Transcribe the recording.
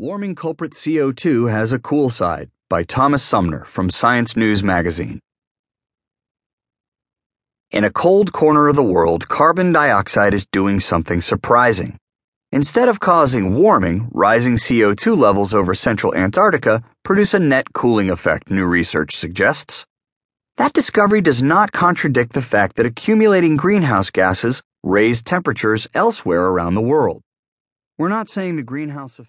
Warming Culprit CO2 Has a Cool Side by Thomas Sumner from Science News Magazine. In a cold corner of the world, carbon dioxide is doing something surprising. Instead of causing warming, rising CO2 levels over central Antarctica produce a net cooling effect, new research suggests. That discovery does not contradict the fact that accumulating greenhouse gases raise temperatures elsewhere around the world. We're not saying the greenhouse effect